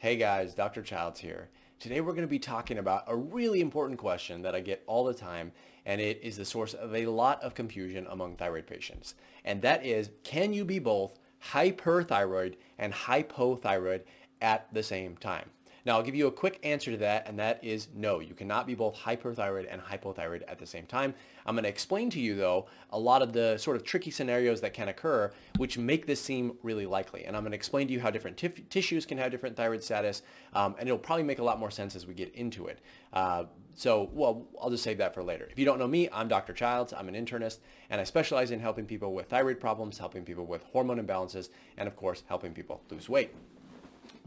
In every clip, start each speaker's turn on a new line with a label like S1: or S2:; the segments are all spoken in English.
S1: Hey guys, Dr. Childs here. Today we're going to be talking about a really important question that I get all the time, and it is the source of a lot of confusion among thyroid patients. And that is, can you be both hyperthyroid and hypothyroid at the same time? Now, I'll give you a quick answer to that, and that is no. You cannot be both hyperthyroid and hypothyroid at the same time. I'm going to explain to you, though, a lot of the sort of tricky scenarios that can occur, which make this seem really likely. And I'm going to explain to you how different tissues can have different thyroid status, um, and it'll probably make a lot more sense as we get into it. Uh, so, well, I'll just save that for later. If you don't know me, I'm Dr. Childs. I'm an internist, and I specialize in helping people with thyroid problems, helping people with hormone imbalances, and of course, helping people lose weight.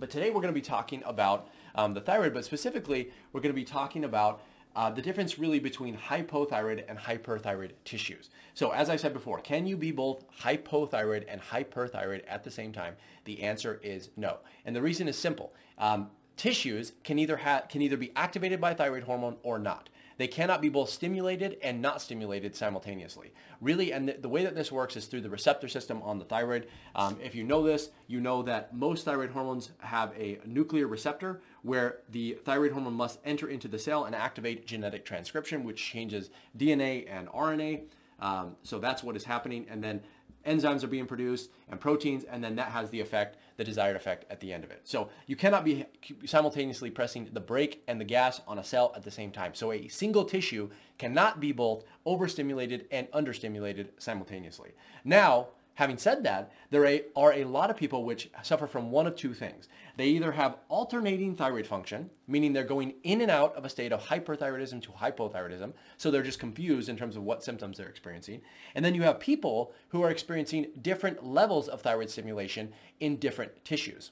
S1: But today we're going to be talking about um, the thyroid, but specifically we're going to be talking about uh, the difference really between hypothyroid and hyperthyroid tissues. So as I said before, can you be both hypothyroid and hyperthyroid at the same time? The answer is no. And the reason is simple. Um, tissues can either, ha- can either be activated by thyroid hormone or not. They cannot be both stimulated and not stimulated simultaneously. Really, and the, the way that this works is through the receptor system on the thyroid. Um, if you know this, you know that most thyroid hormones have a nuclear receptor where the thyroid hormone must enter into the cell and activate genetic transcription, which changes DNA and RNA. Um, so that's what is happening. And then enzymes are being produced and proteins, and then that has the effect, the desired effect at the end of it. So you cannot be simultaneously pressing the brake and the gas on a cell at the same time. So a single tissue cannot be both overstimulated and understimulated simultaneously. Now, Having said that, there are a lot of people which suffer from one of two things. They either have alternating thyroid function, meaning they're going in and out of a state of hyperthyroidism to hypothyroidism, so they're just confused in terms of what symptoms they're experiencing. And then you have people who are experiencing different levels of thyroid stimulation in different tissues.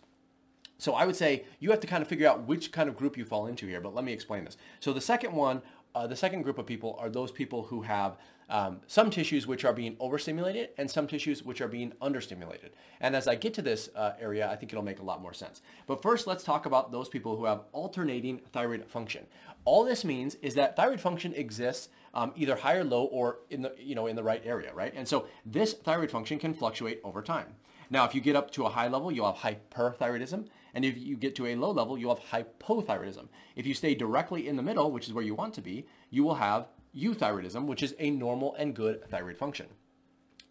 S1: So I would say you have to kind of figure out which kind of group you fall into here, but let me explain this. So the second one, uh, the second group of people are those people who have um, some tissues which are being overstimulated and some tissues which are being understimulated. And as I get to this uh, area, I think it'll make a lot more sense. But first, let's talk about those people who have alternating thyroid function. All this means is that thyroid function exists um, either high or low or in the, you know, in the right area, right? And so this thyroid function can fluctuate over time. Now, if you get up to a high level, you'll have hyperthyroidism. And if you get to a low level, you'll have hypothyroidism. If you stay directly in the middle, which is where you want to be, you will have euthyroidism, which is a normal and good thyroid function.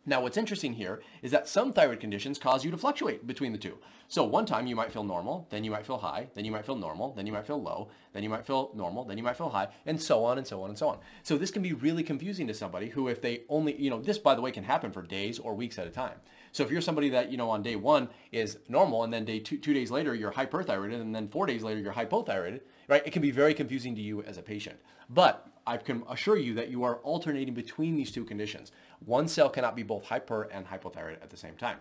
S1: Now, what's interesting here is that some thyroid conditions cause you to fluctuate between the two. So one time you might feel normal, then you might feel high, then you might feel normal, then you might feel low, then you might feel normal, then you might feel high, and so on and so on and so on. So this can be really confusing to somebody who if they only, you know, this by the way can happen for days or weeks at a time. So if you're somebody that, you know, on day one is normal and then day two, two days later you're hyperthyroid and then four days later you're hypothyroid, right? It can be very confusing to you as a patient. But I can assure you that you are alternating between these two conditions. One cell cannot be both hyper and hypothyroid at the same time.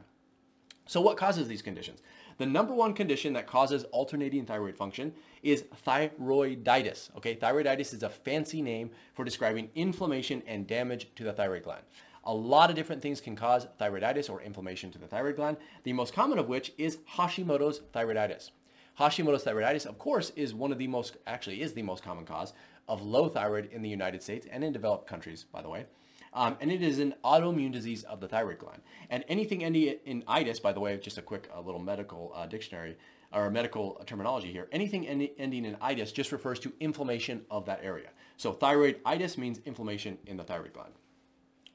S1: So what causes these conditions? The number one condition that causes alternating thyroid function is thyroiditis. Okay, thyroiditis is a fancy name for describing inflammation and damage to the thyroid gland. A lot of different things can cause thyroiditis or inflammation to the thyroid gland, the most common of which is Hashimoto's thyroiditis. Hashimoto's thyroiditis, of course, is one of the most, actually is the most common cause of low thyroid in the United States and in developed countries, by the way. Um, and it is an autoimmune disease of the thyroid gland. And anything ending in itis, by the way, just a quick little medical uh, dictionary or medical terminology here, anything ending in itis just refers to inflammation of that area. So thyroiditis means inflammation in the thyroid gland.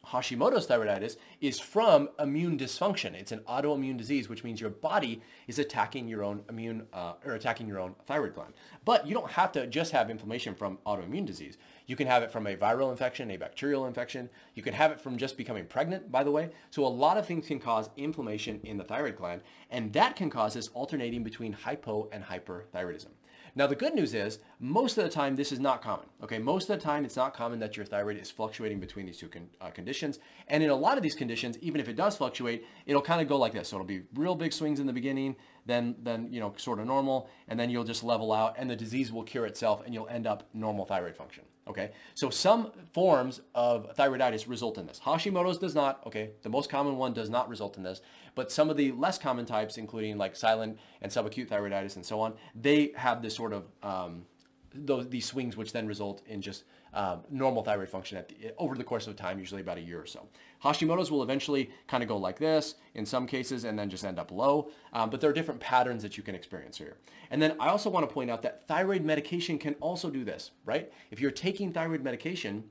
S1: Hashimoto's thyroiditis is from immune dysfunction. It's an autoimmune disease, which means your body is attacking your own immune uh, or attacking your own thyroid gland. But you don't have to just have inflammation from autoimmune disease. You can have it from a viral infection, a bacterial infection. You can have it from just becoming pregnant, by the way. So a lot of things can cause inflammation in the thyroid gland, and that can cause this alternating between hypo and hyperthyroidism. Now, the good news is most of the time this is not common. Okay, most of the time it's not common that your thyroid is fluctuating between these two con- uh, conditions. And in a lot of these conditions, even if it does fluctuate, it'll kind of go like this. So it'll be real big swings in the beginning, then then you know sort of normal, and then you'll just level out, and the disease will cure itself, and you'll end up normal thyroid function. Okay, so some forms of thyroiditis result in this. Hashimoto's does not. Okay, the most common one does not result in this, but some of the less common types, including like silent and subacute thyroiditis and so on, they have this sort of um, those these swings, which then result in just um, normal thyroid function the, over the course of time, usually about a year or so. Hashimoto's will eventually kind of go like this in some cases and then just end up low, um, but there are different patterns that you can experience here. And then I also want to point out that thyroid medication can also do this, right? If you're taking thyroid medication,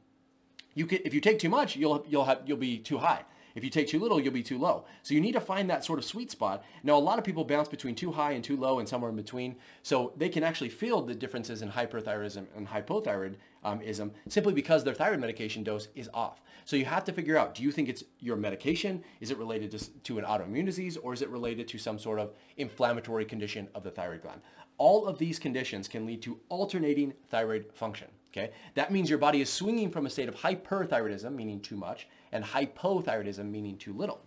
S1: you can, if you take too much, you'll, you'll, have, you'll be too high. If you take too little, you'll be too low. So you need to find that sort of sweet spot. Now, a lot of people bounce between too high and too low and somewhere in between. So they can actually feel the differences in hyperthyroidism and hypothyroidism um, simply because their thyroid medication dose is off. So you have to figure out, do you think it's your medication? Is it related to, to an autoimmune disease or is it related to some sort of inflammatory condition of the thyroid gland? All of these conditions can lead to alternating thyroid function. Okay, that means your body is swinging from a state of hyperthyroidism, meaning too much, and hypothyroidism, meaning too little.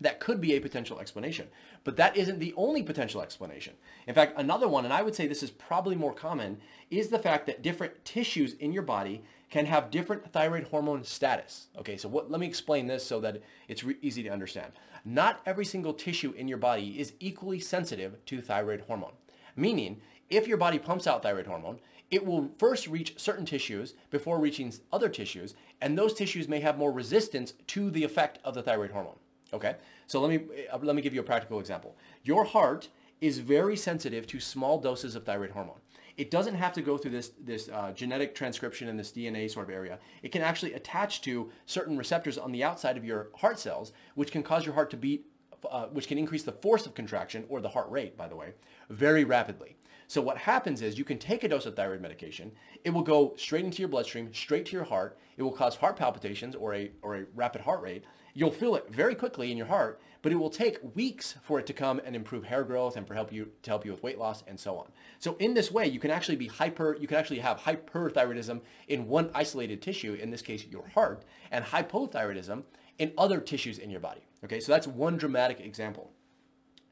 S1: That could be a potential explanation, but that isn't the only potential explanation. In fact, another one, and I would say this is probably more common, is the fact that different tissues in your body can have different thyroid hormone status. Okay, so what, let me explain this so that it's re- easy to understand. Not every single tissue in your body is equally sensitive to thyroid hormone. Meaning, if your body pumps out thyroid hormone, it will first reach certain tissues before reaching other tissues, and those tissues may have more resistance to the effect of the thyroid hormone. Okay, so let me uh, let me give you a practical example. Your heart is very sensitive to small doses of thyroid hormone. It doesn't have to go through this this uh, genetic transcription in this DNA sort of area. It can actually attach to certain receptors on the outside of your heart cells, which can cause your heart to beat, uh, which can increase the force of contraction or the heart rate, by the way, very rapidly. So what happens is you can take a dose of thyroid medication. It will go straight into your bloodstream, straight to your heart. It will cause heart palpitations or a, or a rapid heart rate. You'll feel it very quickly in your heart, but it will take weeks for it to come and improve hair growth and for help you to help you with weight loss and so on. So in this way, you can actually be hyper, you can actually have hyperthyroidism in one isolated tissue, in this case, your heart, and hypothyroidism in other tissues in your body. Okay, so that's one dramatic example.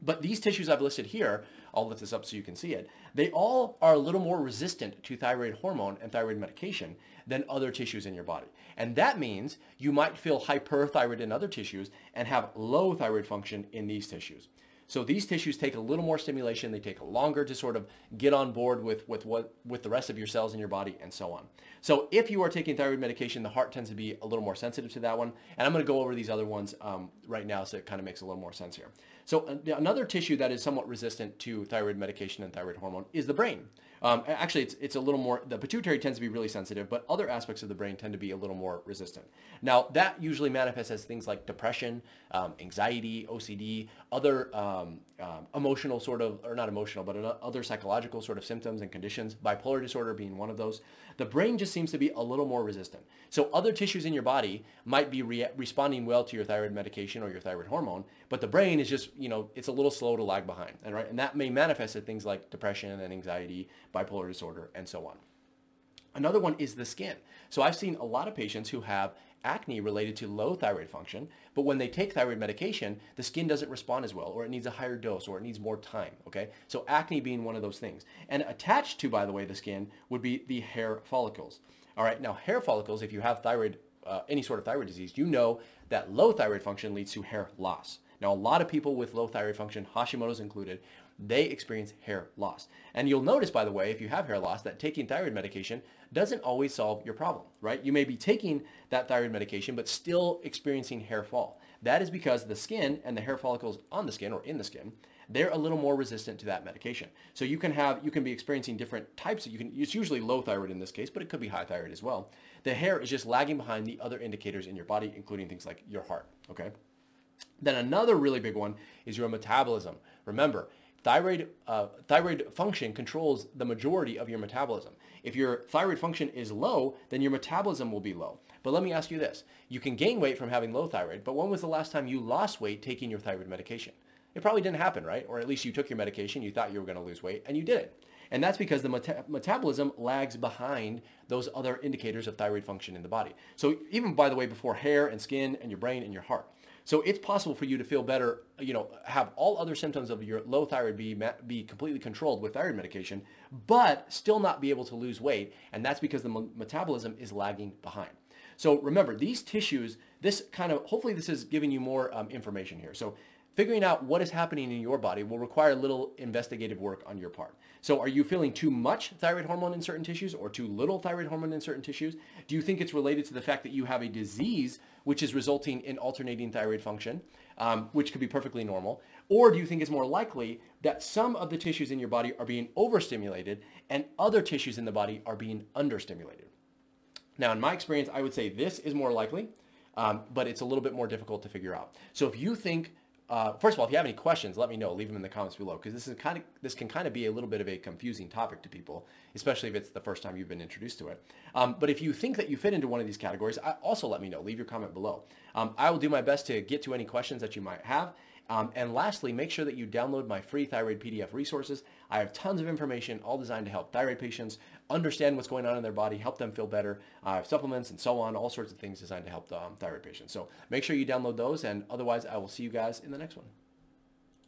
S1: But these tissues I've listed here I'll lift this up so you can see it. They all are a little more resistant to thyroid hormone and thyroid medication than other tissues in your body. And that means you might feel hyperthyroid in other tissues and have low thyroid function in these tissues. So these tissues take a little more stimulation. They take longer to sort of get on board with, with what with the rest of your cells in your body and so on. So if you are taking thyroid medication, the heart tends to be a little more sensitive to that one. And I'm going to go over these other ones um, right now so it kind of makes a little more sense here. So uh, another tissue that is somewhat resistant to thyroid medication and thyroid hormone is the brain. Um, actually, it's, it's a little more, the pituitary tends to be really sensitive, but other aspects of the brain tend to be a little more resistant. Now, that usually manifests as things like depression, um, anxiety, OCD, other um, um, emotional sort of, or not emotional, but other psychological sort of symptoms and conditions, bipolar disorder being one of those. The brain just seems to be a little more resistant. So other tissues in your body might be re- responding well to your thyroid medication or your thyroid hormone, but the brain is just, you know, it's a little slow to lag behind. And, right, and that may manifest as things like depression and anxiety, bipolar disorder, and so on. Another one is the skin. So I've seen a lot of patients who have acne related to low thyroid function, but when they take thyroid medication, the skin doesn't respond as well, or it needs a higher dose, or it needs more time, okay? So acne being one of those things. And attached to, by the way, the skin would be the hair follicles. All right, now hair follicles, if you have thyroid, uh, any sort of thyroid disease, you know that low thyroid function leads to hair loss. Now, a lot of people with low thyroid function, Hashimoto's included, they experience hair loss. And you'll notice, by the way, if you have hair loss, that taking thyroid medication doesn't always solve your problem, right? You may be taking that thyroid medication, but still experiencing hair fall. That is because the skin and the hair follicles on the skin or in the skin, they're a little more resistant to that medication. So you can have, you can be experiencing different types. Of, you can, it's usually low thyroid in this case, but it could be high thyroid as well. The hair is just lagging behind the other indicators in your body, including things like your heart, okay? Then another really big one is your metabolism. Remember, thyroid, uh, thyroid function controls the majority of your metabolism. If your thyroid function is low, then your metabolism will be low. But let me ask you this. You can gain weight from having low thyroid, but when was the last time you lost weight taking your thyroid medication? It probably didn't happen, right? Or at least you took your medication, you thought you were going to lose weight, and you didn't. And that's because the meta- metabolism lags behind those other indicators of thyroid function in the body. So even, by the way, before hair and skin and your brain and your heart. So it's possible for you to feel better, you know, have all other symptoms of your low thyroid be, be completely controlled with thyroid medication, but still not be able to lose weight. And that's because the metabolism is lagging behind. So remember, these tissues, this kind of, hopefully this is giving you more um, information here. So figuring out what is happening in your body will require a little investigative work on your part. So are you feeling too much thyroid hormone in certain tissues or too little thyroid hormone in certain tissues? Do you think it's related to the fact that you have a disease which is resulting in alternating thyroid function, um, which could be perfectly normal? Or do you think it's more likely that some of the tissues in your body are being overstimulated and other tissues in the body are being understimulated? Now, in my experience, I would say this is more likely, um, but it's a little bit more difficult to figure out. So if you think uh, first of all, if you have any questions, let me know. Leave them in the comments below because this is kind of this can kind of be a little bit of a confusing topic to people, especially if it's the first time you've been introduced to it. Um, but if you think that you fit into one of these categories, I, also let me know. Leave your comment below. Um, I will do my best to get to any questions that you might have. Um, and lastly, make sure that you download my free thyroid PDF resources. I have tons of information all designed to help thyroid patients understand what's going on in their body, help them feel better. I have supplements and so on, all sorts of things designed to help um, thyroid patients. So make sure you download those. And otherwise, I will see you guys in the next one.